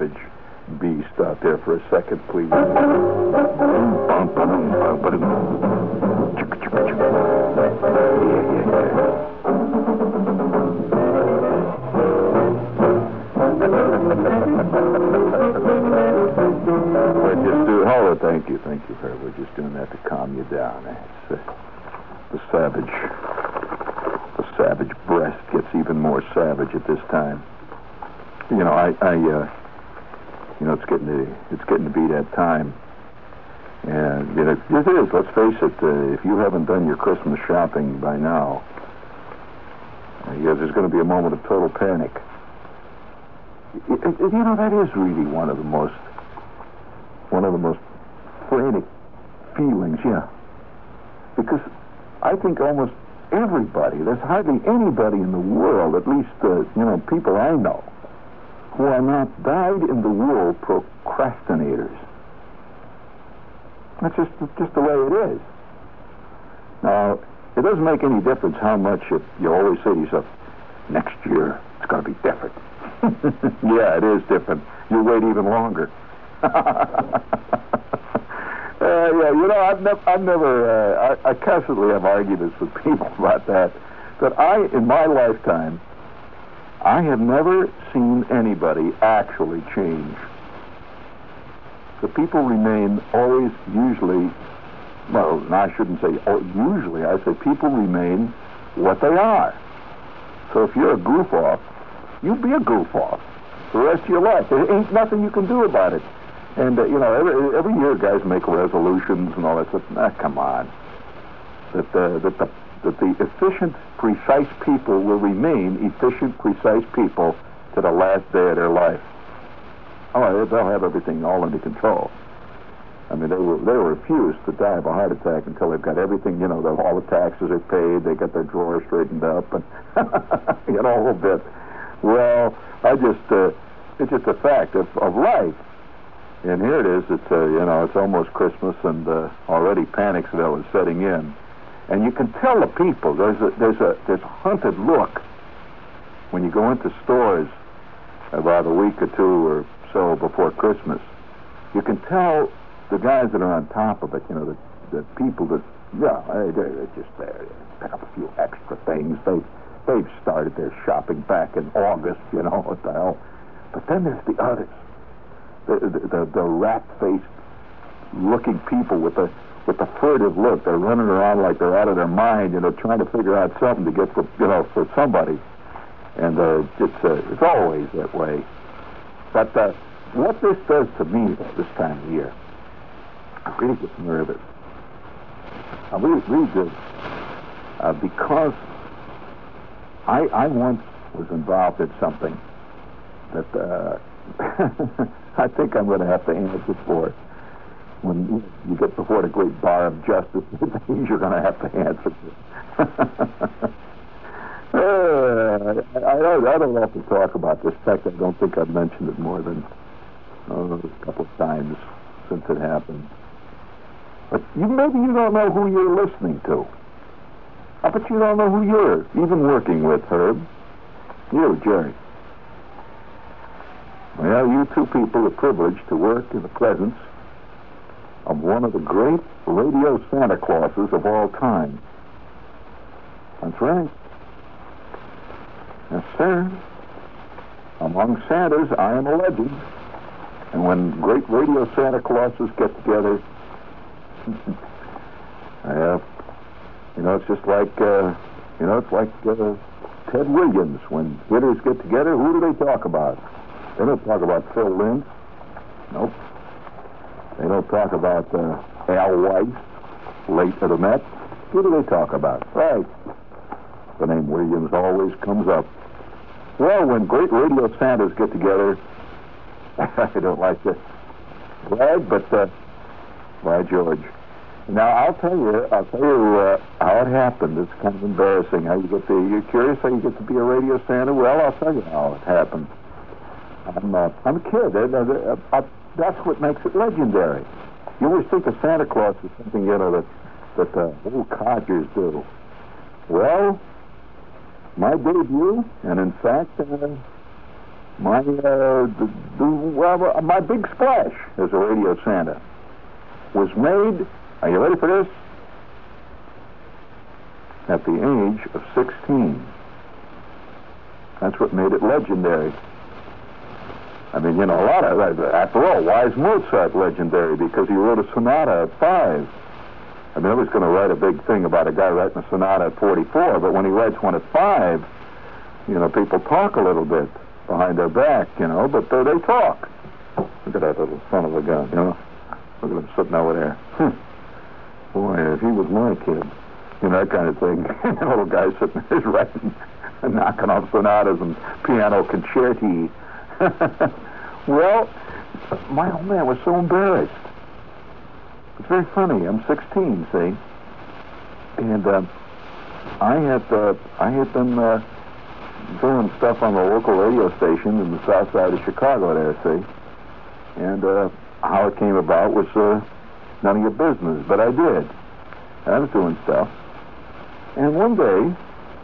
savage beast out there for a second, please? We're just doing. Oh, thank you, thank you, Herb. We're just doing that to calm you down. It's, uh, the savage, the savage breast gets even more savage at this time. You know, I, I, uh, know, it's getting to, it's getting to be that time. And you know, it is. Let's face it. Uh, if you haven't done your Christmas shopping by now, uh, yeah, there's going to be a moment of total panic. You know, that is really one of the most, one of the most frantic feelings. Yeah, because I think almost everybody, there's hardly anybody in the world, at least uh, you know, people I know, who are not dyed in the wool procrastinators. That's just just the way it is. Now, it doesn't make any difference how much you, you always say to yourself, next year it's going to be different. yeah, it is different. You wait even longer. Uh, yeah, you know, I've, nev- I've never, uh, I, I constantly have arguments with people about that. That I, in my lifetime, I have never seen anybody actually change. The people remain always, usually, well, I shouldn't say usually. I say people remain what they are. So if you're a goof off, you be a goof off the rest of your life. There ain't nothing you can do about it. And uh, you know, every every year guys make resolutions and all that stuff. Ah, come on. That uh, that the that the efficient, precise people will remain efficient, precise people to the last day of their life. Oh, they'll have everything all under control. I mean, they will they refuse to die of a heart attack until they've got everything. You know, all the taxes are paid. They got their drawers straightened up, and you know, a whole bit. Well, I just uh, it's just a fact of, of life. And here it is. It's uh, you know, it's almost Christmas, and uh, already Panicsville is setting in. And you can tell the people there's a there's a there's a hunted look when you go into stores about a week or two or so before Christmas. You can tell the guys that are on top of it. You know, the the people that yeah, they- they're just there. They pick up a few extra things. They they've started their shopping back in August. You know what the hell? But then there's the others the the, the, the rat-faced looking people with the with the furtive look. They're running around like they're out of their mind, you know, trying to figure out something to get for you know for somebody. And uh, it's uh, it's always that way. But uh, what this does to me this time of year, I really get nervous. I really really do. Uh, because I I once was involved in something that uh, I think I'm going to have to answer for. When you- get before the great bar of justice, the things you're going to have to answer for. Uh, I, don't, I don't have to talk about this. In fact, I don't think I've mentioned it more than uh, a couple of times since it happened. But you, maybe you don't know who you're listening to. I bet you don't know who you're even working with, Herb. You, Jerry. Well, you two people are privileged to work in the presence of one of the great radio Santa Clauses of all time. That's right. Yes, sir. Among Santas, I am a legend. And when great radio Santa Clauses get together, uh, you know, it's just like, uh, you know, it's like uh, Ted Williams. When hitters get together, who do they talk about? They don't talk about Phil Linz. Nope. They don't talk about uh, Al Weis, late of the Mets. Who do they talk about? Right. The name Williams always comes up. Well, when great radio Santas get together, I don't like to brag, but uh, by George, Now I'll tell you, I'll tell you uh, how it happened. It's kind of embarrassing how you get to. You're curious how you get to be a radio Santa? Well, I'll tell you how it happened. I'm, uh, I'm a kid. Uh, uh, uh, that's what makes it legendary. You always think of Santa Claus as something you know that that uh, little codgers do. Well, my debut, and in fact, uh, my uh, the, the, well, uh, my big splash as a radio Santa was made. Are you ready for this? At the age of 16. That's what made it legendary. I mean, you know, a lot of after all, why is Mozart legendary? Because he wrote a sonata at five. I mean, I was going to write a big thing about a guy writing a sonata at 44, but when he writes one at five, you know, people talk a little bit behind their back, you know, but uh, they talk. Look at that little son of a gun, you know. Look at him sitting over there. Hmm. Boy, if he was my kid, you know, that kind of thing. little guy sitting there writing, knocking off sonatas and piano concerti. well, my old man was so embarrassed. It's very funny. I'm 16, see, and uh, I had uh, I had been uh, doing stuff on the local radio station in the south side of Chicago there, see, and uh, how it came about was uh, none of your business, but I did. I was doing stuff, and one day,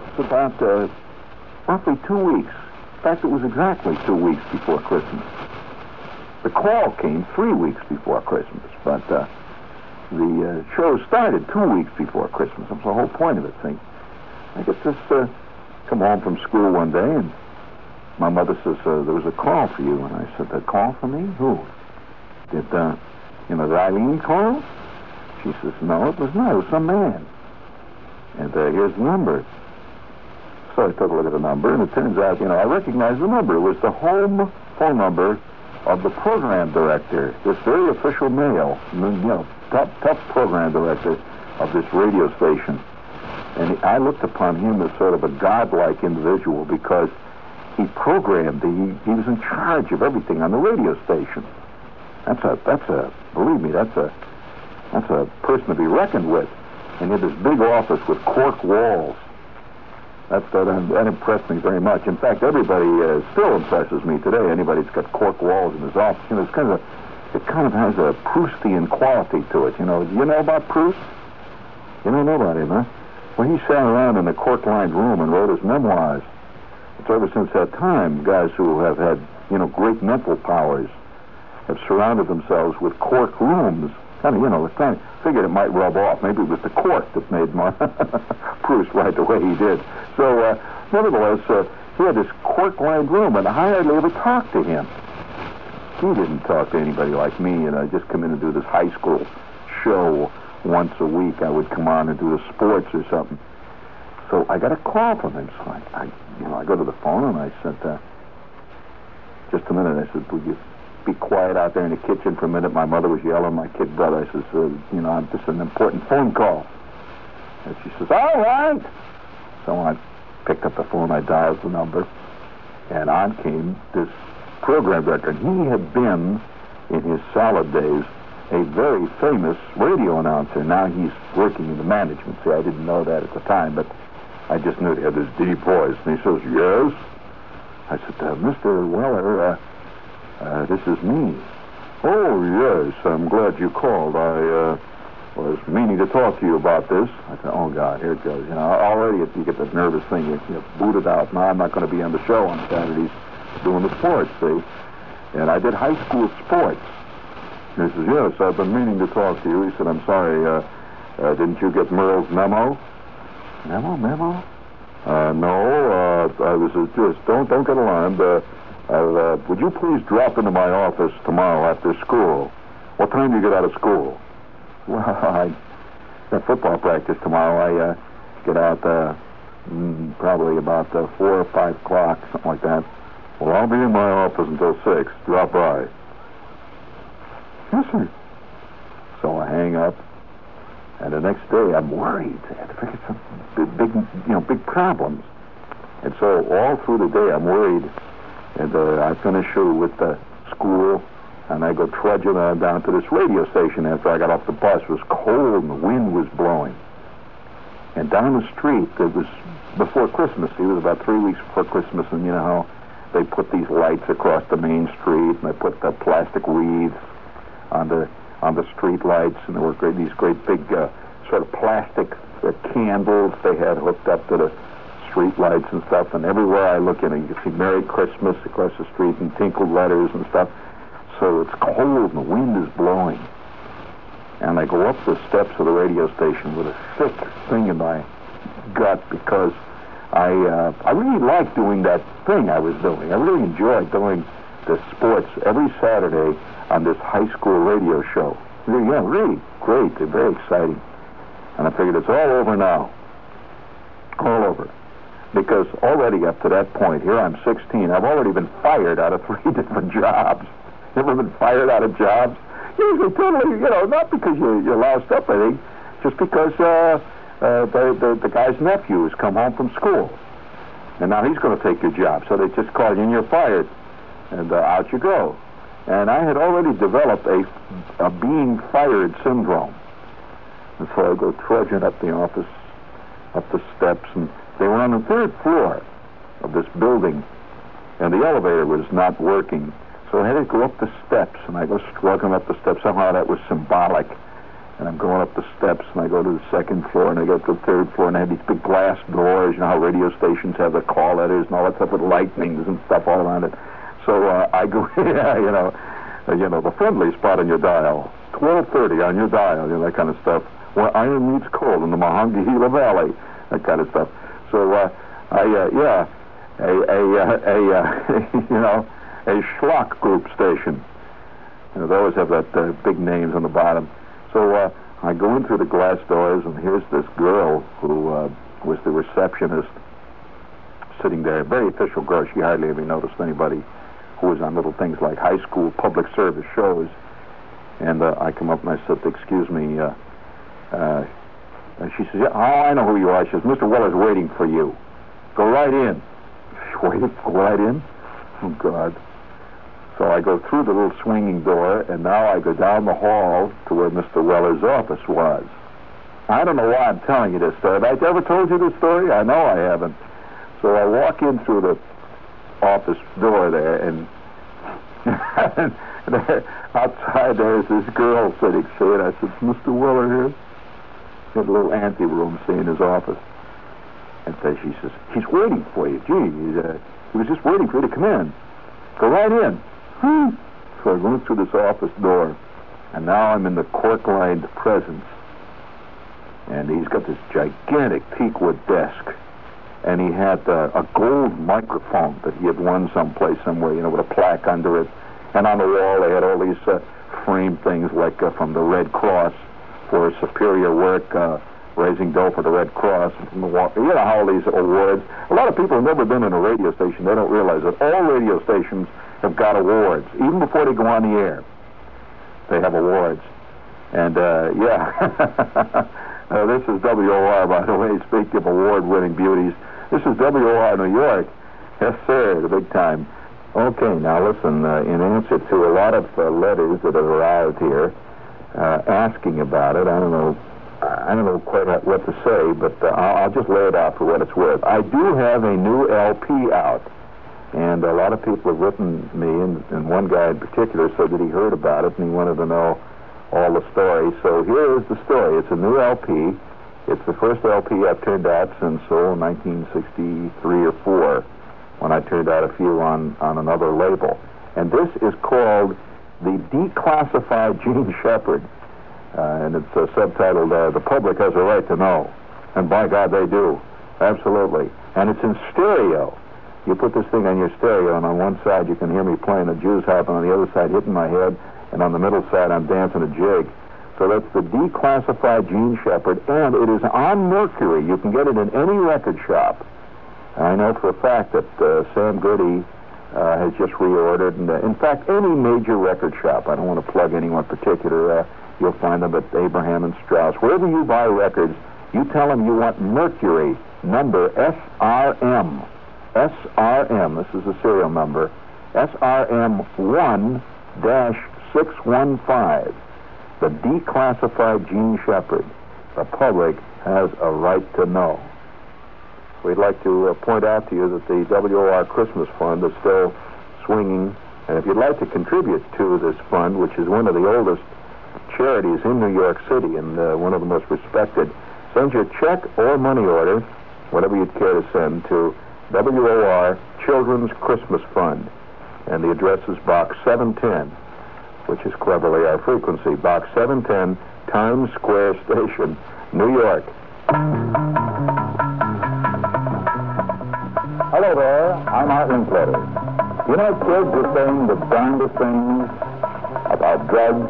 it's about uh, roughly two weeks fact, it was exactly two weeks before Christmas. The call came three weeks before Christmas, but uh, the uh, show started two weeks before Christmas. That's the whole point of it. See, I get this uh, come home from school one day, and my mother says uh, there was a call for you, and I said, "A call for me? Who? Did uh, you know did Eileen call?" She says, "No, it was not. It was some man." And uh, here's the number. So I took a look at the number, and it turns out, you know, I recognized the number. It was the home phone number of the program director, this very official male, you know, tough, tough program director of this radio station. And I looked upon him as sort of a godlike individual because he programmed, he, he was in charge of everything on the radio station. That's a, that's a, believe me, that's a, that's a person to be reckoned with. And he had this big office with cork walls that, that, that impressed me very much. In fact, everybody uh, still impresses me today. Anybody that's got cork walls in his office, you know, it's kind of a, it kind of has a Proustian quality to it. You know, you know about Proust? You don't know about him, huh? Well, he sat around in a cork-lined room and wrote his memoirs. It's ever since that time, guys who have had, you know, great mental powers have surrounded themselves with cork rooms kind you know, kind of figured it might rub off. Maybe it was the cork that made my Proust write the way he did. So, uh, nevertheless, uh, he had this cork-lined room, and I hardly ever talked to him. He didn't talk to anybody like me, and I just come in and do this high school show once a week. I would come on and do the sports or something. So I got a call from him. So I, I you know, I go to the phone and I said, uh, just a minute. I said, would you be quiet out there in the kitchen for a minute. My mother was yelling. My kid brother I says, uh, you know, this is an important phone call. And she says, all right. So I picked up the phone. I dialed the number. And on came this program director. And he had been, in his salad days, a very famous radio announcer. Now he's working in the management. See, I didn't know that at the time, but I just knew he had this deep voice. And he says, yes. I said, uh, Mr. Weller, uh, uh, this is me. Oh, yes, I'm glad you called. I uh, was meaning to talk to you about this. I said, oh, God, here it goes. You know, already you get that nervous thing. You, you boot it out. Now I'm not going to be on the show on Saturdays doing the sports, see? And I did high school sports. He says, yes, I've been meaning to talk to you. He said, I'm sorry, uh, uh, didn't you get Merle's memo? Memo, memo? Uh, no, uh, I was uh, just, don't, don't get alarmed. Uh, uh, would you please drop into my office tomorrow after school? What time do you get out of school? Well, I got football practice tomorrow. I uh, get out uh, mm, probably about uh, four or five o'clock, something like that. Well, I'll be in my office until six. Drop by. Yes, sir. So I hang up, and the next day I'm worried. I have to figure some big, big, you know, big problems. And so all through the day I'm worried and uh, I finish with the school and I go trudging down to this radio station after I got off the bus. It was cold and the wind was blowing. And down the street, it was before Christmas. It was about three weeks before Christmas, and you know how they put these lights across the main street, and they put the plastic wreaths on the on the street lights, and there were great, these great big uh, sort of plastic uh, candles they had hooked up to the street lights and stuff. And everywhere I look in, you can see Merry Christmas across the street and tinkled letters and stuff. So it's cold and the wind is blowing. And I go up the steps of the radio station with a sick thing in my gut because I uh, I really like doing that thing I was doing. I really enjoyed doing the sports every Saturday on this high school radio show. Yeah, really great. They're very exciting. And I figured it's all over now. All over. Because already up to that point, here I'm 16, I've already been fired out of three different jobs. Ever been fired out of jobs? Usually, totally, you know, not because you, you lost up anything, just because uh, uh, the, the, the guy's nephew has come home from school. And now he's going to take your job. So they just call you and you're fired. And uh, out you go. And I had already developed a, a being fired syndrome. And so I go trudging up the office, up the steps, and they were on the third floor of this building, and the elevator was not working. So I had to go up the steps, and I go struggling up the steps. Somehow that was symbolic. And I'm going up the steps, and I go to the second floor, and I go to the third floor, and I have these big glass doors. You know how radio stations have the call letters and all that stuff with lightnings and stuff all around it. So uh, I go, you know, uh, you know, the friendly spot on your dial, 1230 on your dial, you know, that kind of stuff. Where iron meets coal in the Monongahela Valley, that kind of stuff. So uh, I, uh, yeah, a, a, uh, a, uh, you know, a schlock group station. You know, they always have that uh, big names on the bottom. So uh, I go in through the glass doors, and here's this girl who uh, was the receptionist sitting there, a very official girl. She hardly ever noticed anybody who was on little things like high school public service shows. And uh, I come up and I said, "Excuse me." Uh, uh, and she says, yeah, "Oh, I know who you are." She says, "Mr. Weller's waiting for you. Go right in." Waiting, go right in. Oh God. So I go through the little swinging door, and now I go down the hall to where Mr. Weller's office was. I don't know why I'm telling you this story. Have I ever told you this story? I know I haven't. So I walk in through the office door there, and outside there's this girl sitting. And I said, "Mr. Weller here?" Had a little anteroom, see, in his office. And so she says, "He's waiting for you. Gee, uh, he was just waiting for you to come in. Go right in." Hmm. So I went through this office door, and now I'm in the cork-lined presence. And he's got this gigantic teakwood desk and he had uh, a gold microphone that he had won someplace somewhere, you know, with a plaque under it. And on the wall, they had all these uh, framed things like uh, from the Red Cross for superior work, uh, raising dough for the Red Cross. You know how all these awards. A lot of people have never been in a radio station. They don't realize that all radio stations have got awards, even before they go on the air. They have awards, and uh, yeah. Uh, this is WOR, by the way. Speaking of award-winning beauties, this is WOR New York. Yes, sir, the big time. Okay, now listen, uh, in answer to a lot of uh, letters that have arrived here uh, asking about it, I don't know I don't know quite what to say, but uh, I'll, just lay it out for what it's worth. I do have a new LP out, and a lot of people have written me, and, and one guy in particular said that he heard about it and he wanted to know all the story. So here is the story. It's a new LP. It's the first LP I've turned out since oh 1963 or four, when I turned out a few on on another label. And this is called the Declassified Jean Shepherd, uh, and it's uh, subtitled uh, "The Public Has a Right to Know," and by God they do, absolutely. And it's in stereo. You put this thing on your stereo, and on one side you can hear me playing a Jew's harp, and on the other side hitting my head, and on the middle side I'm dancing a jig. So that's the declassified Jean Shepherd, and it is on Mercury. You can get it in any record shop. I know for a fact that uh, Sam Goody uh, has just reordered, and uh, in fact, any major record shop. I don't want to plug anyone particular. Uh, you'll find them at Abraham and Straus. Wherever you buy records, you tell them you want Mercury number SRM. SRM. This is the serial number. SRM one dash 615. The declassified Jean Shepherd. The public has a right to know. We'd like to uh, point out to you that the WOR Christmas Fund is still swinging. And if you'd like to contribute to this fund, which is one of the oldest charities in New York City and uh, one of the most respected, send your check or money order, whatever you'd care to send, to WOR Children's Christmas Fund. And the address is Box 710, which is cleverly our frequency. Box 710, Times Square Station, New York. I'm Art Linkletter. You know, kids are saying the darndest things about drugs.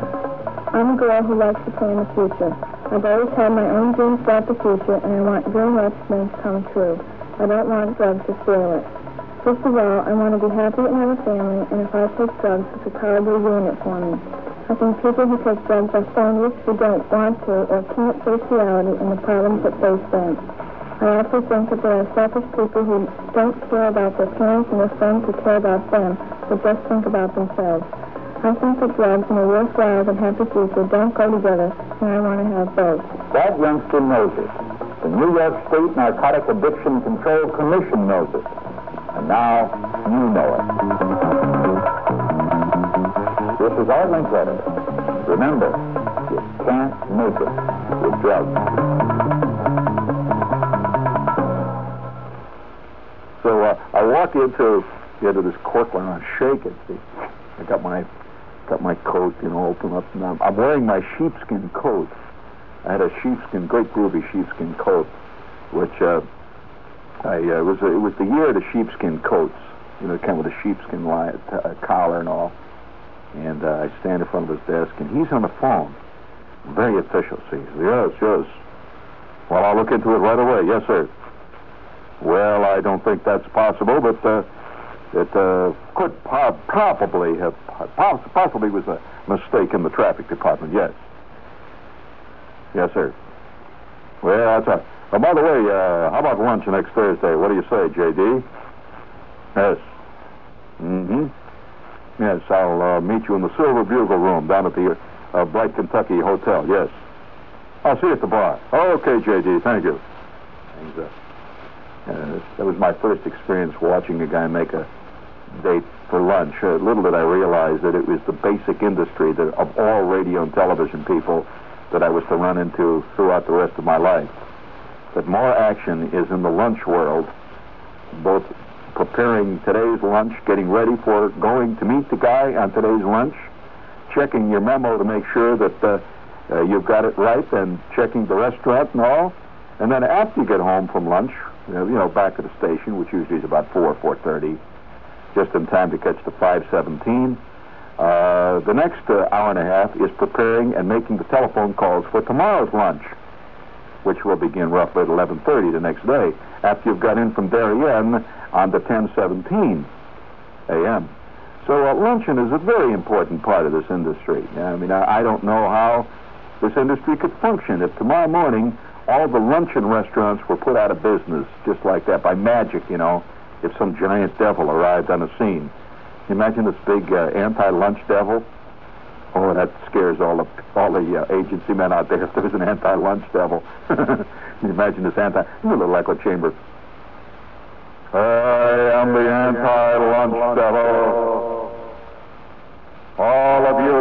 I'm a girl who likes to play in the future. I've always had my own dreams about the future, and I want very much them to come true. I don't want drugs to spoil it. First of all, I want to be happy and have a family, and if I take drugs, it could horribly ruin it for me. I think people who take drugs are phonies who don't want to or can't face reality and the problems that face them. I also think that there are selfish people who don't care about their parents and their friends who care about them, but just think about themselves. I think that drugs and a worthwhile and happy future don't go together, and I want to have both. That youngster knows it. The New York State Narcotic Addiction Control Commission knows it. And now you know it. This is Art Linkletter. Remember, you can't make it with drugs. So uh, I walk into into this courtroom. I'm shaking. See, I got my got my coat, you know, open up, and I'm, I'm wearing my sheepskin coat. I had a sheepskin, great groovy sheepskin coat, which uh, I uh, was it was the year of the sheepskin coats. You know, it came with a sheepskin li- t- uh, collar and all. And uh, I stand in front of his desk, and he's on the phone. Very official, see. Yes, yes. Well, I'll look into it right away. Yes, sir. Well, I don't think that's possible, but uh, it uh, could po- probably have poss- possibly was a mistake in the traffic department. Yes. Yes, sir. Well, that's a. Oh, by the way, uh, how about lunch next Thursday? What do you say, J.D.? Yes. Mm-hmm. Yes, I'll uh, meet you in the Silver Bugle Room down at the uh, Bright Kentucky Hotel. Yes. I'll see you at the bar. Okay, J.D. Thank you. Up. Uh, that was my first experience watching a guy make a date for lunch. Uh, little did I realize that it was the basic industry that of all radio and television people that I was to run into throughout the rest of my life. That more action is in the lunch world, both preparing today's lunch, getting ready for going to meet the guy on today's lunch, checking your memo to make sure that uh, uh, you've got it right, and checking the restaurant and all. And then after you get home from lunch, you know, back at the station, which usually is about 4 or 4.30, just in time to catch the 517. Uh, the next uh, hour and a half is preparing and making the telephone calls for tomorrow's lunch, which will begin roughly at 11.30 the next day, after you've got in from Darien on the 1017 a.m. So uh, luncheon is a very important part of this industry. I mean, I, I don't know how this industry could function if tomorrow morning all the luncheon restaurants were put out of business just like that by magic, you know, if some giant devil arrived on the scene. Imagine this big uh, anti-lunch devil. Oh, that scares all the all the uh, agency men out there. If there was an anti-lunch devil, imagine this anti. You know, little echo chamber. I am the anti-lunch devil. All of you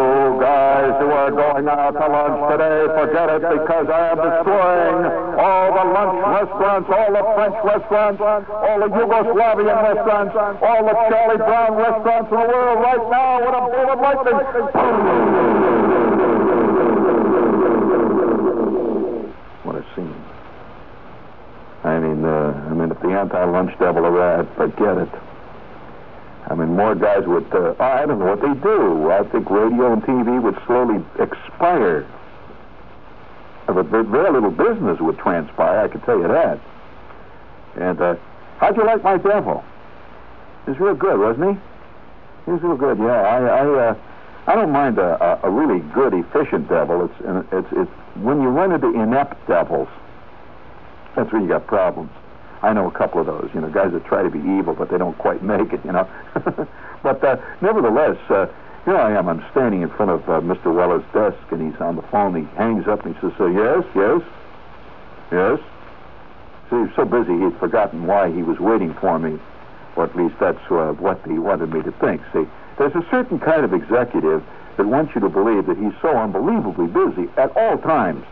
going out to lunch today, forget it because I am destroying all the lunch restaurants, all the French restaurants, all the Yugoslavian restaurants, all the Charlie Brown restaurants in the world right now with a bolt of lightning. What a scene. I mean, uh, I mean, if the anti-lunch devil arrived, forget it. I mean, more guys would, uh, I don't know what they do. I think radio and TV would slowly expire. But very little business would transpire, I can tell you that. And uh, how'd you like my devil? He real good, wasn't he? He was real good, yeah. I I, uh, I don't mind a, a, really good, efficient devil. It's, it's, it's when you run into inept devils, that's when you got problems. I know a couple of those, you know, guys that try to be evil, but they don't quite make it, you know. but uh, nevertheless, uh, Here I am. I'm standing in front of uh, Mr. Weller's desk, and he's on the phone. He hangs up and he says, uh, "Yes, yes, yes." See, he's so busy he'd forgotten why he was waiting for me, or at least that's uh, what he wanted me to think. See, there's a certain kind of executive that wants you to believe that he's so unbelievably busy at all times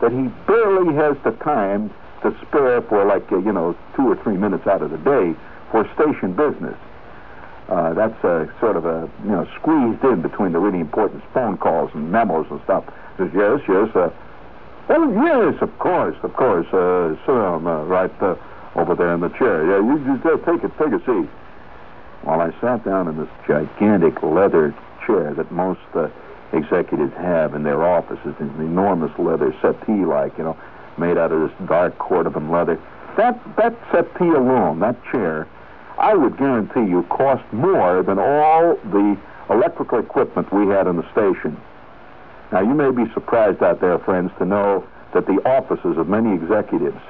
that he barely has the time to spare for like uh, you know two or three minutes out of the day for station business. Uh, that's a sort of a you know squeezed in between the really important phone calls and memos and stuff. Says yes, yes. Uh, oh yes, of course, of course. Uh, sit down uh, right uh, over there in the chair. Yeah, you just uh, take it, take a seat. While I sat down in this gigantic leather chair that most uh, executives have in their offices, an enormous leather settee, like you know, made out of this dark cordovan leather. That that settee alone, that chair, I would guarantee you cost more than all the electrical equipment we had in the station. Now you may be surprised out there, friends, to know that the offices of many executives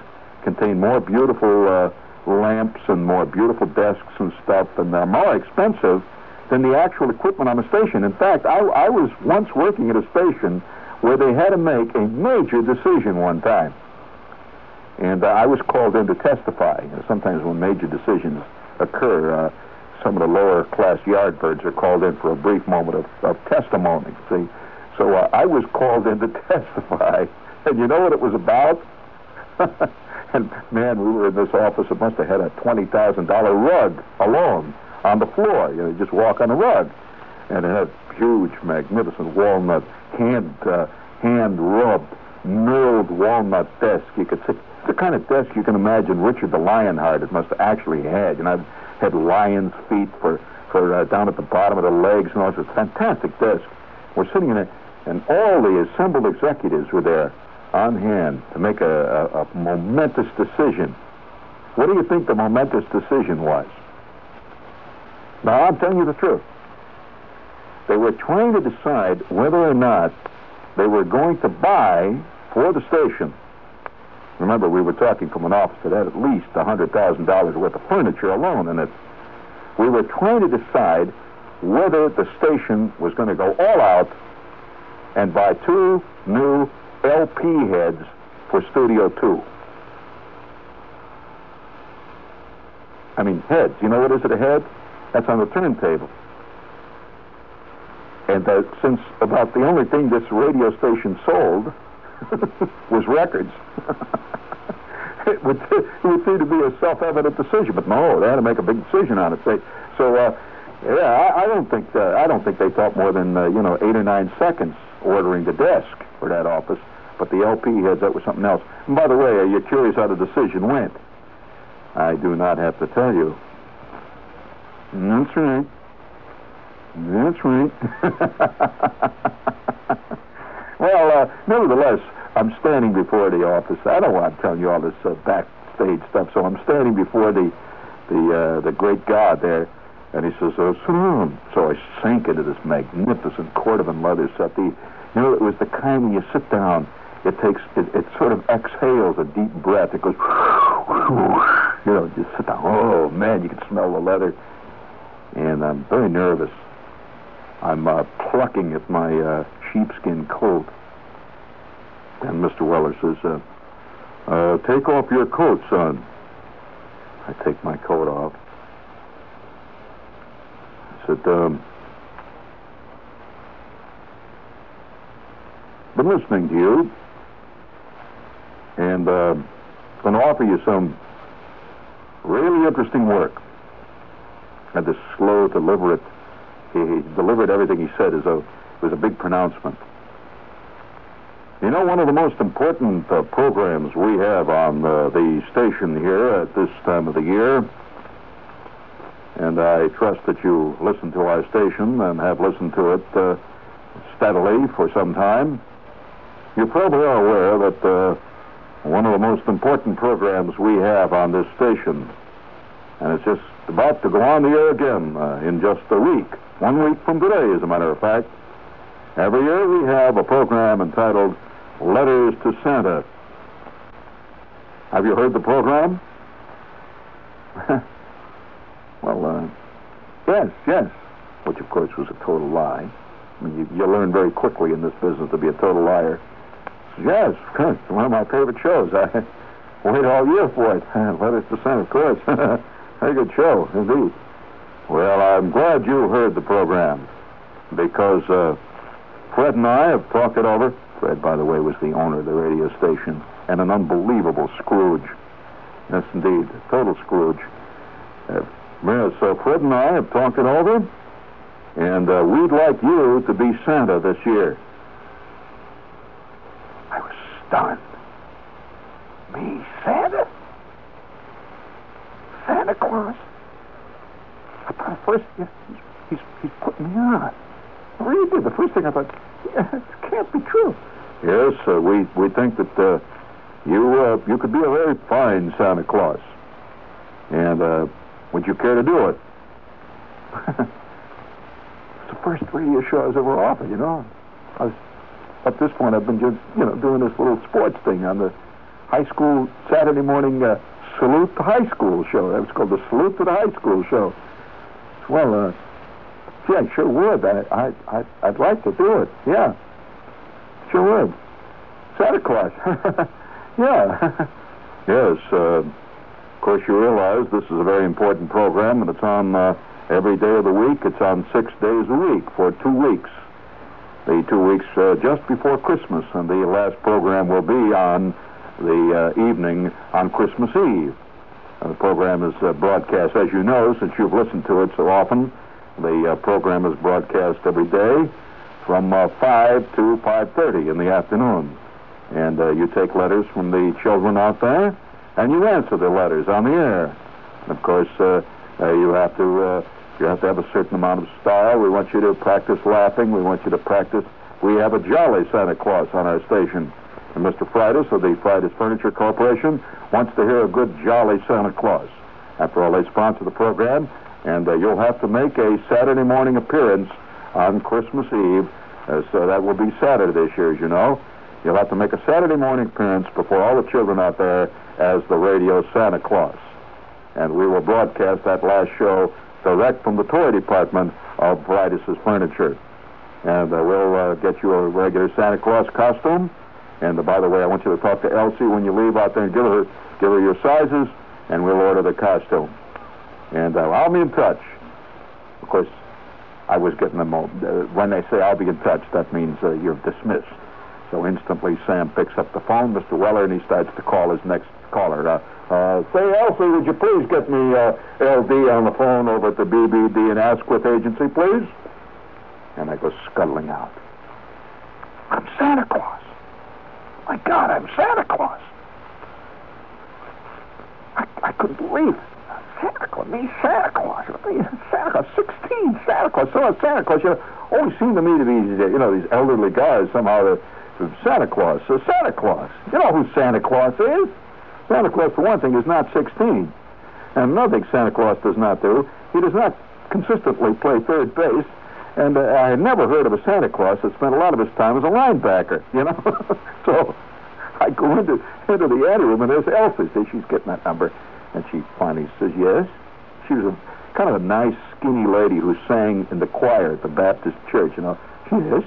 contain more beautiful uh, lamps and more beautiful desks and stuff, and they're more expensive than the actual equipment on the station. In fact, I, I was once working at a station where they had to make a major decision one time. And uh, I was called in to testify. You know, sometimes when major decisions occur, uh, some of the lower class yardbirds are called in for a brief moment of, of testimony. See, so uh, I was called in to testify, and you know what it was about? and man, we were in this office. It must have had a twenty thousand dollar rug alone on the floor. You know, you just walk on the rug, and it had huge, magnificent walnut hand uh, hand rubbed milled walnut desk. You could sit the kind of desk you can imagine Richard the Lionheart must have actually had. You know, had lion's feet for for uh, down at the bottom of the legs and all. A fantastic desk. We're sitting in it, and all the assembled executives were there on hand to make a, a, a momentous decision. What do you think the momentous decision was? Now, I'm telling you the truth. They were trying to decide whether or not they were going to buy for the station. Remember, we were talking from an office that had at least $100,000 worth of furniture alone in it. We were trying to decide whether the station was going to go all out and buy two new LP heads for Studio 2. I mean, heads. You know what is it, a head? That's on the turntable. And uh, since about the only thing this radio station sold was records, it, would, it would seem to be a self-evident decision. But no, they had to make a big decision on it. They, so, uh, yeah, I, I don't think uh, I don't think they thought more than uh, you know eight or nine seconds ordering the desk for that office. But the LP heads, that was something else. And by the way, are you curious how the decision went? I do not have to tell you. That's right. That's right. well, uh, nevertheless, I'm standing before the office. I don't want to tell you all this uh, backstage stuff, so I'm standing before the the uh, the great God there, and he says, "Oh, sit down." So I sank into this magnificent cordovan leather settee. You know, it was the kind when you sit down, it takes it, it sort of exhales a deep breath. It goes, you know, just sit down. Oh man, you can smell the leather and I'm very nervous. I'm uh, plucking at my uh, sheepskin coat, and Mr. Weller says, uh, uh, "Take off your coat, son." I take my coat off. I said, um, "Been listening to you, and uh, to offer you some really interesting work." had this slow, deliberate. He, he delivered everything he said as though it was a big pronouncement. You know, one of the most important uh, programs we have on uh, the station here at this time of the year, and I trust that you listen to our station and have listened to it uh, steadily for some time. You probably are aware that uh, one of the most important programs we have on this station, and it's just about to go on the air again uh, in just a week. One week from today, as a matter of fact. Every year we have a program entitled Letters to Santa. Have you heard the program? well, uh, yes, yes. which of course was a total lie. I mean, you, you learn very quickly in this business to be a total liar. Yes, it's one of my favorite shows. I wait all year for it. Letters to Santa, of course. Very good show, indeed. Well, I'm glad you heard the program because uh, Fred and I have talked it over. Fred, by the way, was the owner of the radio station and an unbelievable Scrooge. Yes, indeed, total Scrooge. Uh, so Fred and I have talked it over, and uh, we'd like you to be Santa this year. I was stunned. Me, Santa? Santa Claus? First, he's, he's, putting me on. Really did. The first thing I thought, yeah, it can't be true. Yes, uh, we we think that uh, you uh, you could be a very fine Santa Claus, and uh, would you care to do it? it's the first radio show I was ever offered. You know, I was at this point I've been just you know doing this little sports thing on the high school Saturday morning uh, salute to high school show. That was called the salute to the high school show. Well, uh, yeah, sure would. I, I, I, I'd like to do it. Yeah, sure would. Santa Claus. yeah. yes. Uh, of course, you realize this is a very important program, and it's on uh, every day of the week. It's on six days a week for two weeks. The two weeks uh, just before Christmas, and the last program will be on the uh, evening on Christmas Eve. The program is uh, broadcast, as you know, since you've listened to it so often. The uh, program is broadcast every day from uh, 5 to 5.30 in the afternoon. And you take letters from the children out there, and you answer the letters on the air. And of course, you have to you have to have a certain amount of style. We want you to practice laughing. We want you to practice. We have a jolly Santa Claus on our station. And Mr. Freitas of the Freitas Furniture Corporation wants to hear a good, jolly Santa Claus. After all, they sponsor the program, and uh, you'll have to make a Saturday morning appearance on Christmas Eve. Uh, so that will be Saturday this year, as you know. You'll have to make a Saturday morning appearance before all the children out there as the radio Santa Claus. And we will broadcast that last show direct from the toy department of Freitas' Furniture. And uh, we'll uh, get you a regular Santa Claus costume and uh, by the way, I want you to talk to Elsie when you leave out there and give her give her your sizes, and we'll order the costume. And uh, I'll be in touch. Of course, I was getting them all. Uh, when they say I'll be in touch, that means uh, you're dismissed. So instantly, Sam picks up the phone, Mr. Weller, and he starts to call his next caller. Uh, uh, say, Elsie, would you please get me uh, LD on the phone over at the BBD and Asquith Agency, please? And I go scuttling out. I'm Santa Claus. My God, I'm Santa Claus. I, I couldn't believe it. Santa Claus, me, Santa Claus, Santa Claus, 16, Santa Claus, so Santa Claus, you know, always seem to me to be, you know, these elderly guys somehow, the, Santa Claus, so Santa Claus. You know who Santa Claus is? Santa Claus, for one thing, is not 16. And another thing Santa Claus does not do, he does not consistently play third base, and uh, I had never heard of a Santa Claus that spent a lot of his time as a linebacker, you know. so I go into into the anteroom and there's Elsie. See, she's getting that number, and she finally says yes. She was a kind of a nice, skinny lady who sang in the choir at the Baptist church. You know, yes.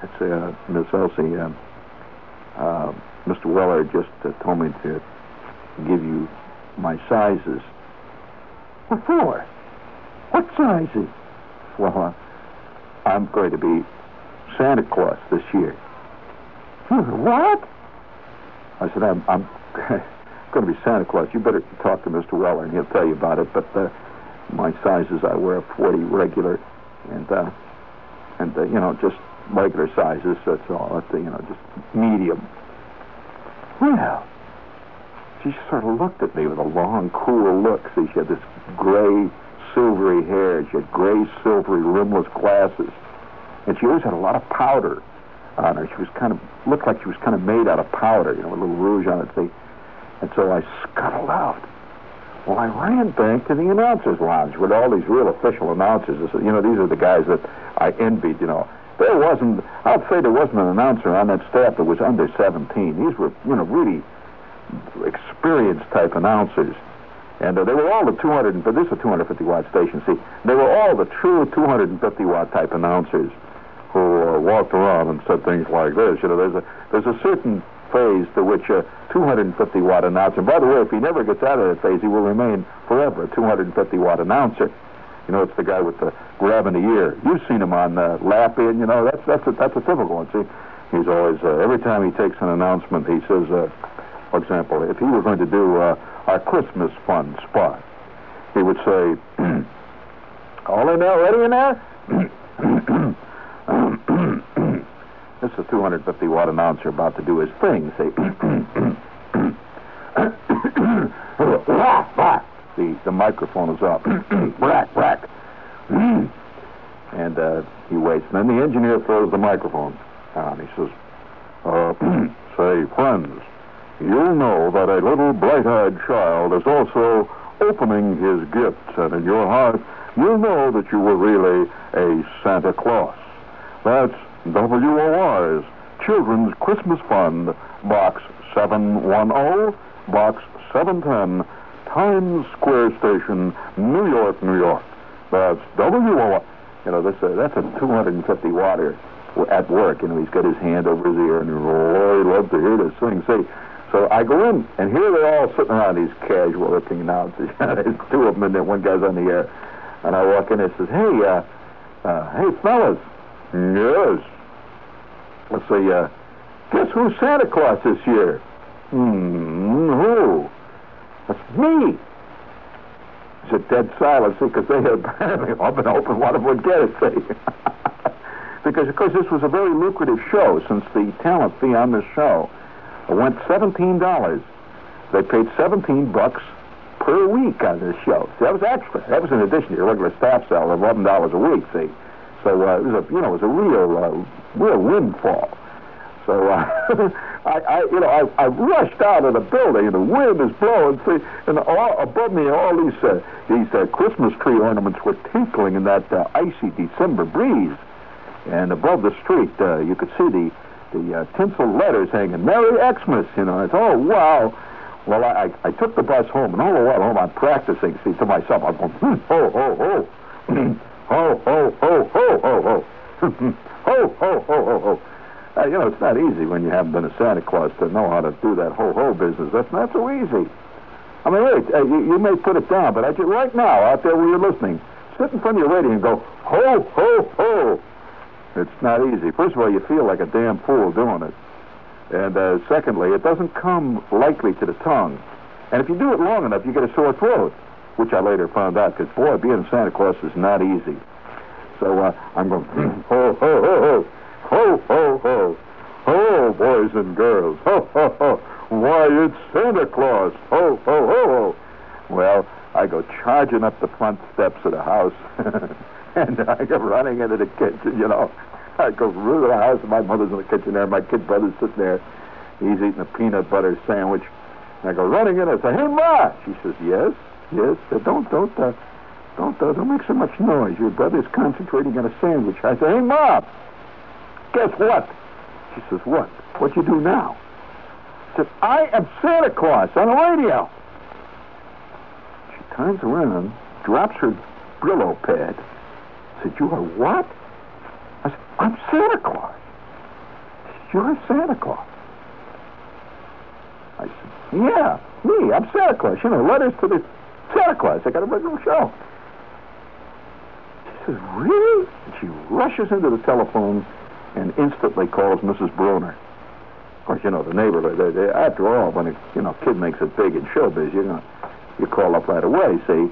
That's uh, Miss Elsie. Uh, uh, Mr. Weller just uh, told me to give you my sizes. What for? What sizes? Well, uh, I'm going to be Santa Claus this year. What? I said, I'm, I'm going to be Santa Claus. You better talk to Mr. Weller, and he'll tell you about it. But uh, my sizes, I wear a 40 regular, and uh, and uh, you know just regular sizes. That's all. That's, you know, just medium. Well, she sort of looked at me with a long, cool look. See, she had this gray silvery hair. She had gray, silvery, rimless glasses. And she always had a lot of powder on her. She was kind of, looked like she was kind of made out of powder, you know, with a little rouge on it. See? And so I scuttled out. Well, I ran back to the announcer's lounge with all these real official announcers. You know, these are the guys that I envied, you know. There wasn't, I'd say there wasn't an announcer on that staff that was under 17. These were, you know, really experienced type announcers. And uh, they were all the 200, but this is a 250 watt station. See, they were all the true 250 watt type announcers who uh, walked around and said things like this. You know, there's a there's a certain phase to which a 250 watt announcer. By the way, if he never gets out of that phase, he will remain forever a 250 watt announcer. You know, it's the guy with the grabbing the ear. You've seen him on uh, Laugh-In. You know, that's that's a, that's a typical one. See, he's always uh, every time he takes an announcement, he says, uh, for example, if he were going to do uh, our Christmas fund spot, he would say, "All in there, ready in there." this is a 250 watt announcer about to do his thing. Say, the the microphone is up. brack, brack. and uh, he waits. And then the engineer throws the microphone down. He says, uh, "Say, friends, you'll know that a little bright-eyed child is also opening his gifts, and in your heart, you'll know that you were really a Santa Claus." That's WOR's Children's Christmas Fund, Box 710, Box 710, Times Square Station, New York, New York. That's WOR. You know, this, uh, that's a 250 watter at work. Know, he's got his hand over his ear, and oh, I love to hear this thing. See, so I go in, and here they're all sitting around these casual-looking announcers. There's two of them, and then one guy's on the air. And I walk in and says, "Hey, uh, uh, hey, fellas, Yes. Let's see, uh, guess who's Santa Claus this year? Hmm, who? That's me. It's a dead silence because they had all been hoping one of would get it, see. because, of course, this was a very lucrative show since the talent fee on this show went $17. They paid 17 bucks per week on this show. See, that was extra. That was in addition to your regular staff salary of $11 a week, see. So uh, it was a you know it was a real uh, real windfall. So uh, I, I you know I, I rushed out of the building and the wind is blowing. See, and all, above me all these uh, these uh, Christmas tree ornaments were tinkling in that uh, icy December breeze. And above the street uh, you could see the the uh, tinsel letters hanging. Merry Xmas, you know. It's oh wow. Well, I, I, I took the bus home, and all the while home I'm practicing. See, to myself, I'm going, hmm, oh, oh, oh. ho, ho, ho, ho, ho, ho. ho, ho, ho, ho, ho. Uh, you know, it's not easy when you haven't been a Santa Claus to know how to do that ho-ho business. That's not so easy. I mean, wait, uh, you, you, may put it down, but I right now, out there where you're listening, sit in front of your radio and go, ho, ho, ho. It's not easy. First of all, you feel like a damn fool doing it. And uh, secondly, it doesn't come lightly to the tongue. And if you do it long enough, you get a sore throat which I later found out, because, boy, being Santa Claus is not easy. So uh, I'm going, ho, ho, ho, ho, ho, ho, ho, ho, boys and girls, ho, ho, ho. Why, it's Santa Claus, ho, ho, ho, ho. Well, I go charging up the front steps of the house, and I go running into the kitchen, you know. I go through the house, and my mother's in the kitchen there, my kid brother's sitting there. He's eating a peanut butter sandwich. And I go running in I say, hey, Ma! She says, yes? Yes, uh, don't, don't, uh, don't, uh, don't make so much noise. Your brother's concentrating on a sandwich. I say, hey, Mom, guess what? She says, what? What you do now? I said, I am Santa Claus on the radio. She turns around, drops her Brillo pad. said, you are what? I said, I'm Santa Claus. You're Santa Claus. I said, yeah, me. I'm Santa Claus. You know, letters to the Santa Claus. I got a regular show. She says, really? And she rushes into the telephone and instantly calls Mrs. Bruner. Of course, you know, the neighborhood, they, they, after all, when a you know, kid makes it big in showbiz, you know, you call up right away, see?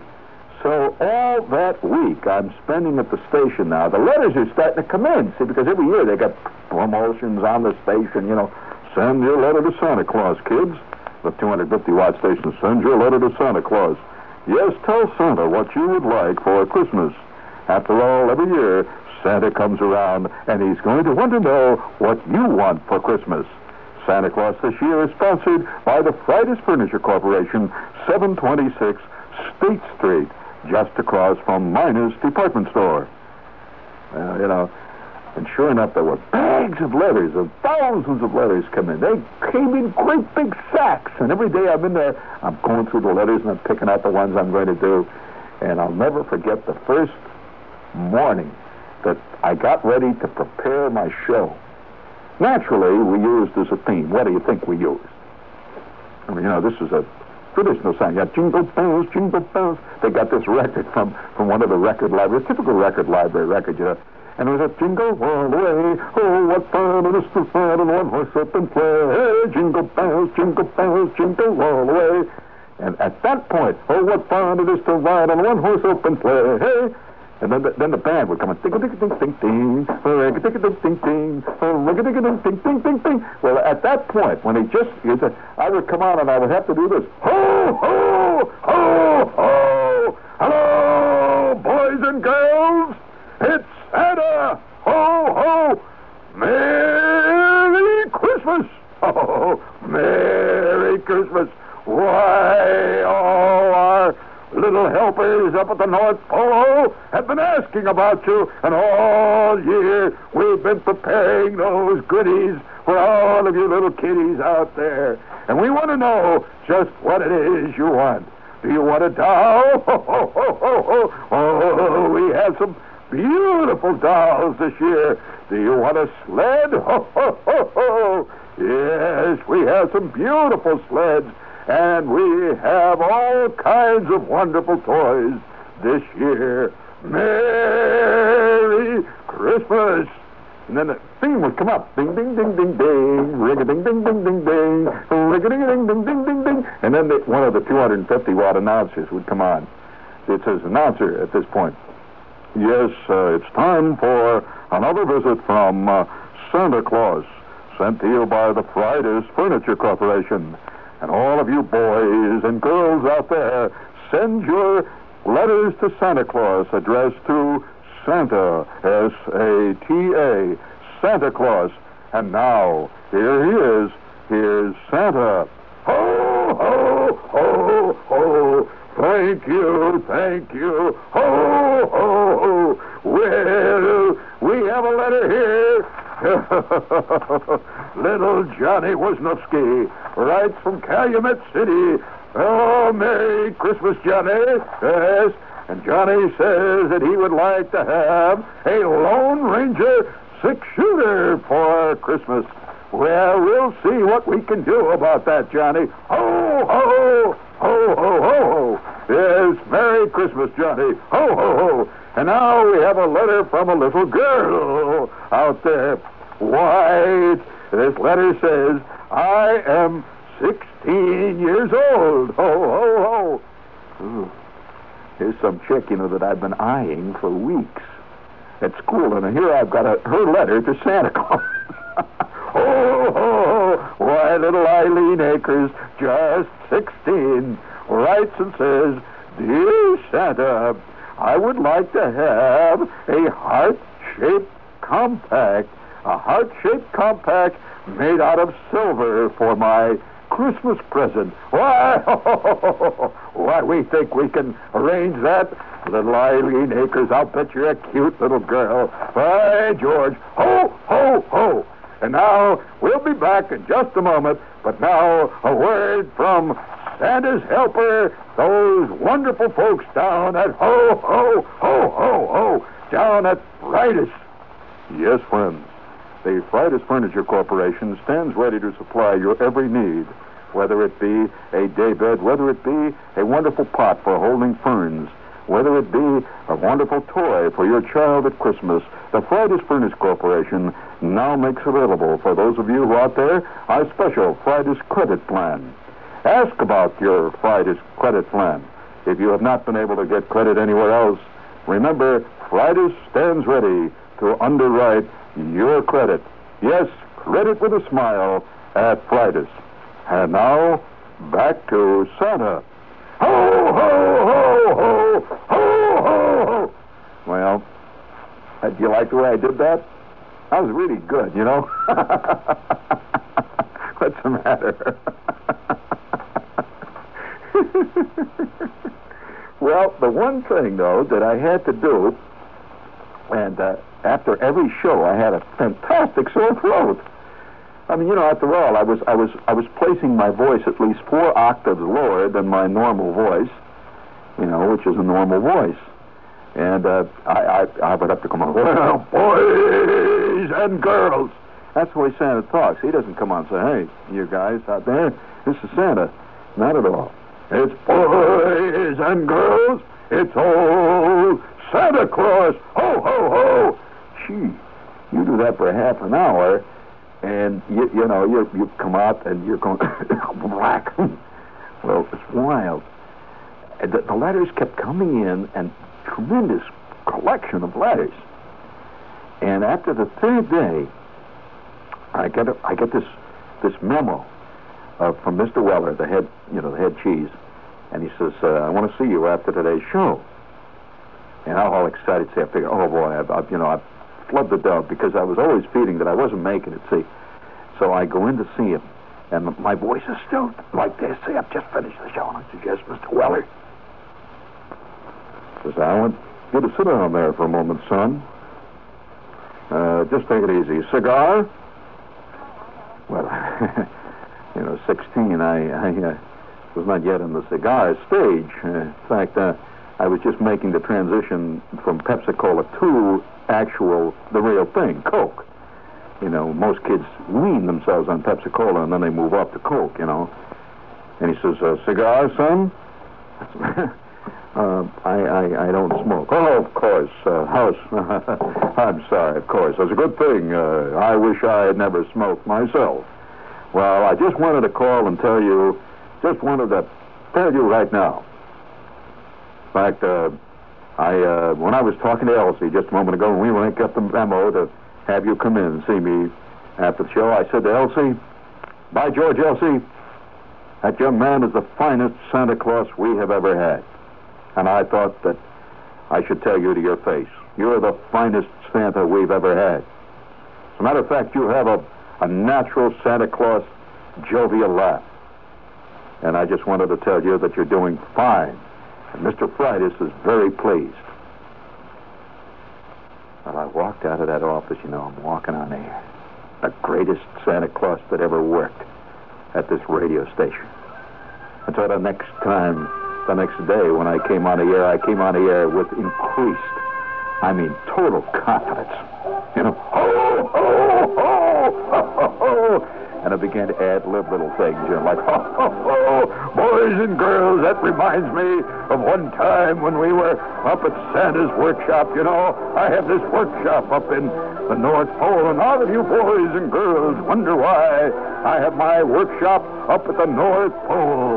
So all that week I'm spending at the station now. The letters are starting to come in, see, because every year they got promotions on the station, you know. Send your letter to Santa Claus, kids. The 250 watt station, send your letter to Santa Claus. Yes, tell Santa what you would like for Christmas. After all, every year, Santa comes around, and he's going to want to know what you want for Christmas. Santa Claus this year is sponsored by the Fridas Furniture Corporation, 726 State Street, just across from Minas Department Store. Well, you know, And sure enough, there were bags of letters, of thousands of letters come in. They came in great big sacks. And every day I'm in there, I'm going through the letters and I'm picking out the ones I'm going to do. And I'll never forget the first morning that I got ready to prepare my show. Naturally, we used as a theme. What do you think we used? I mean, you know, this is a traditional song. Yeah, jingle bells, jingle bells. They got this record from, from one of the record libraries, typical record library record, you know. And it was a jingle all the way. Oh, what fun it is to ride on one horse open sleigh. Hey, jingle bells, jingle bells, jingle all the way. And at that point, oh, what fun it is to ride on one horse open sleigh. And then the, then the band would come and ding ding ding ding ding, ding ding ding ding ding, ding ding ding. Well, at that point, when he just, said, I would come on and I would have to do this. Ho ho ho ho! Hello, boys and girls! It's Santa! Ho ho! Merry Christmas! Oh, Merry Christmas! Up at the North Pole have been asking about you, and all year we've been preparing those goodies for all of you little kiddies out there. And we want to know just what it is you want. Do you want a doll? Ho, ho, ho, ho, ho. Oh, we have some beautiful dolls this year. Do you want a sled? Ho, ho, ho, ho. Yes, we have some beautiful sleds and we have all kinds of wonderful toys this year. Merry Christmas! And then the theme would come up. Ding, ding, ding, ding, ding. Ring a ding, ding, ding, ding, ding. Ring a ding, ding, ding, ding, ding, ding. And then the, one of the 250 watt announcers would come on. It says, announcer at this point. Yes, uh, it's time for another visit from uh, Santa Claus, sent to you by the Fridas Furniture Corporation. And all of you boys and girls out there, send your letters to Santa Claus addressed to Santa, S A T A, Santa Claus. And now, here he is. Here's Santa. Ho, ho, ho, ho. Thank you, thank you. Ho, ho, ho. Well, we have a letter here. Little Johnny Wisniewski writes from Calumet City. Oh, Merry Christmas, Johnny. Yes. And Johnny says that he would like to have a Lone Ranger six shooter for Christmas. Well, we'll see what we can do about that, Johnny. Ho, ho, ho, ho, ho, ho. Yes, Merry Christmas, Johnny. Ho, ho, ho. And now we have a letter from a little girl out there. Why, this letter says, I am 16 years old. Ho, ho, ho. Here's some chick, you know, that I've been eyeing for weeks at school, and here I've got a, her letter to Santa Claus. oh, oh, oh! why, little Eileen Akers, just 16, writes and says, Dear Santa, I would like to have a heart-shaped compact, a heart-shaped compact made out of silver for my Christmas present. Why, why, we think we can arrange that. Little Eileen Akers, I'll bet you're a cute little girl. By George, ho, ho, ho. And now, we'll be back in just a moment, but now a word from Santa's helper, those wonderful folks down at ho, ho, ho, ho, ho, down at Fridas. Yes, friends. The Fridas Furniture Corporation stands ready to supply your every need, whether it be a daybed, whether it be a wonderful pot for holding ferns, whether it be a wonderful toy for your child at Christmas. The Fridas Furniture Corporation now makes available for those of you who are out there our special Fridas credit plan. Ask about your Fridas credit plan. If you have not been able to get credit anywhere else, remember Fridas stands ready to underwrite your credit. Yes, credit with a smile at Fridas. And now, back to Santa. Ho, ho, ho, ho, ho, ho, ho. Well, uh, do you like the way I did that? That was really good, you know? What's the matter? well, the one thing, though, that I had to do, and uh, after every show, I had a fantastic sore throat. I mean, you know, after all, I was I was I was placing my voice at least four octaves lower than my normal voice, you know, which is a normal voice. And uh, I, I I would have to come on. Well, boys and girls. That's the way Santa talks. He doesn't come on and say, "Hey, you guys out there, this is Santa." Not at all. It's boys and girls. It's old Santa Claus. Ho ho ho! Gee, you do that for half an hour, and you you know you you come out and you're going black. well, it's wild. The, the letters kept coming in, and tremendous collection of letters. And after the third day, I get a, I get this this memo uh, from Mr. Weller, the head you know the head cheese, and he says, uh, "I want to see you after today's show." And I'm all excited. Say, I figure, oh boy, I've, I've you know I've flubbed the dove because I was always feeling that I wasn't making it. See, so I go in to see him, and my voice is still like this. See, I've just finished the show, and I suggest, Mr. Weller. Says, I want you to sit down there for a moment, son. Uh, just take it easy. Cigar? Well, you know, 16, I, I uh, was not yet in the cigar stage. Uh, in fact, uh, I was just making the transition from Pepsi Cola to actual, the real thing, Coke. You know, most kids wean themselves on Pepsi Cola and then they move up to Coke, you know. And he says, uh, cigar, son? uh, I, I, I don't smoke. Oh, of course. Uh, house. I'm sorry, of course. That's a good thing. Uh, I wish I had never smoked myself. Well, I just wanted to call and tell you, just wanted to tell you right now. In fact, uh, I uh, when I was talking to Elsie just a moment ago, when we linked up the memo to have you come in and see me after the show, I said to Elsie, "By George, Elsie, that young man is the finest Santa Claus we have ever had." And I thought that I should tell you to your face, you're the finest Santa we've ever had. As a matter of fact, you have a, a natural Santa Claus jovial laugh. And I just wanted to tell you that you're doing fine. And Mr. Fridas is very pleased. Well, I walked out of that office, you know, I'm walking on air. The greatest Santa Claus that ever worked at this radio station. Until the next time, the next day when I came on the air, I came on the air with increased, I mean, total confidence. You know, ho, ho, and I began to add little things, you know, like, ho, ho, ho, boys and girls, that reminds me of one time when we were up at Santa's workshop, you know. I have this workshop up in the North Pole, and all of you boys and girls wonder why I have my workshop up at the North Pole.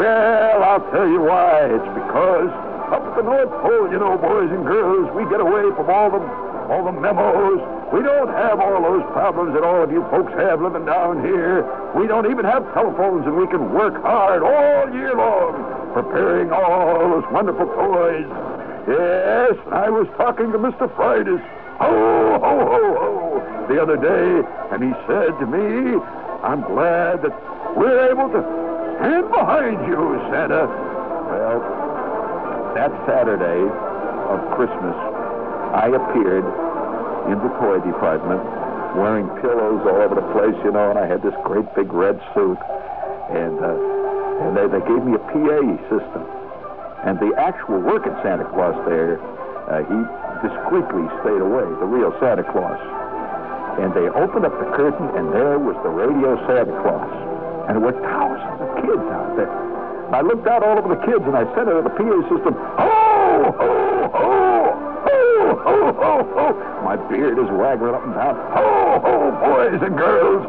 Well, I'll tell you why. It's because up at the North Pole, you know, boys and girls, we get away from all the all the memos. We don't have all those problems that all of you folks have living down here. We don't even have telephones, and we can work hard all year long preparing all those wonderful toys. Yes, I was talking to Mr. Fridas. Ho, ho, ho, ho, the other day, and he said to me, I'm glad that we're able to stand behind you, Santa. Well, that Saturday of Christmas, I appeared in the toy department wearing pillows all over the place, you know, and I had this great big red suit. And, uh, and they, they gave me a PA system. And the actual working Santa Claus there, uh, he discreetly stayed away, the real Santa Claus. And they opened up the curtain, and there was the radio Santa Claus. And there were thousands of kids out there. I looked out all over the kids, and I said to the PA system, ho, ho, ho, ho. My beard is waggling up and down. Ho, ho, boys and girls.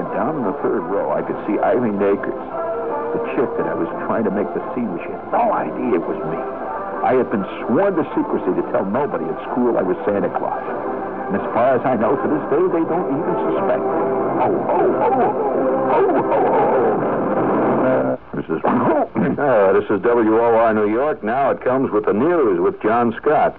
And down in the third row, I could see Irene Akers, the chick that I was trying to make the scene with. She had no idea it was me. I had been sworn to secrecy to tell nobody at school I was Santa Claus. And as far as I know, to this day, they don't even suspect. Ho, ho, ho, ho, ho, ho. This is, uh, this is WOR New York. Now it comes with the news with John Scott.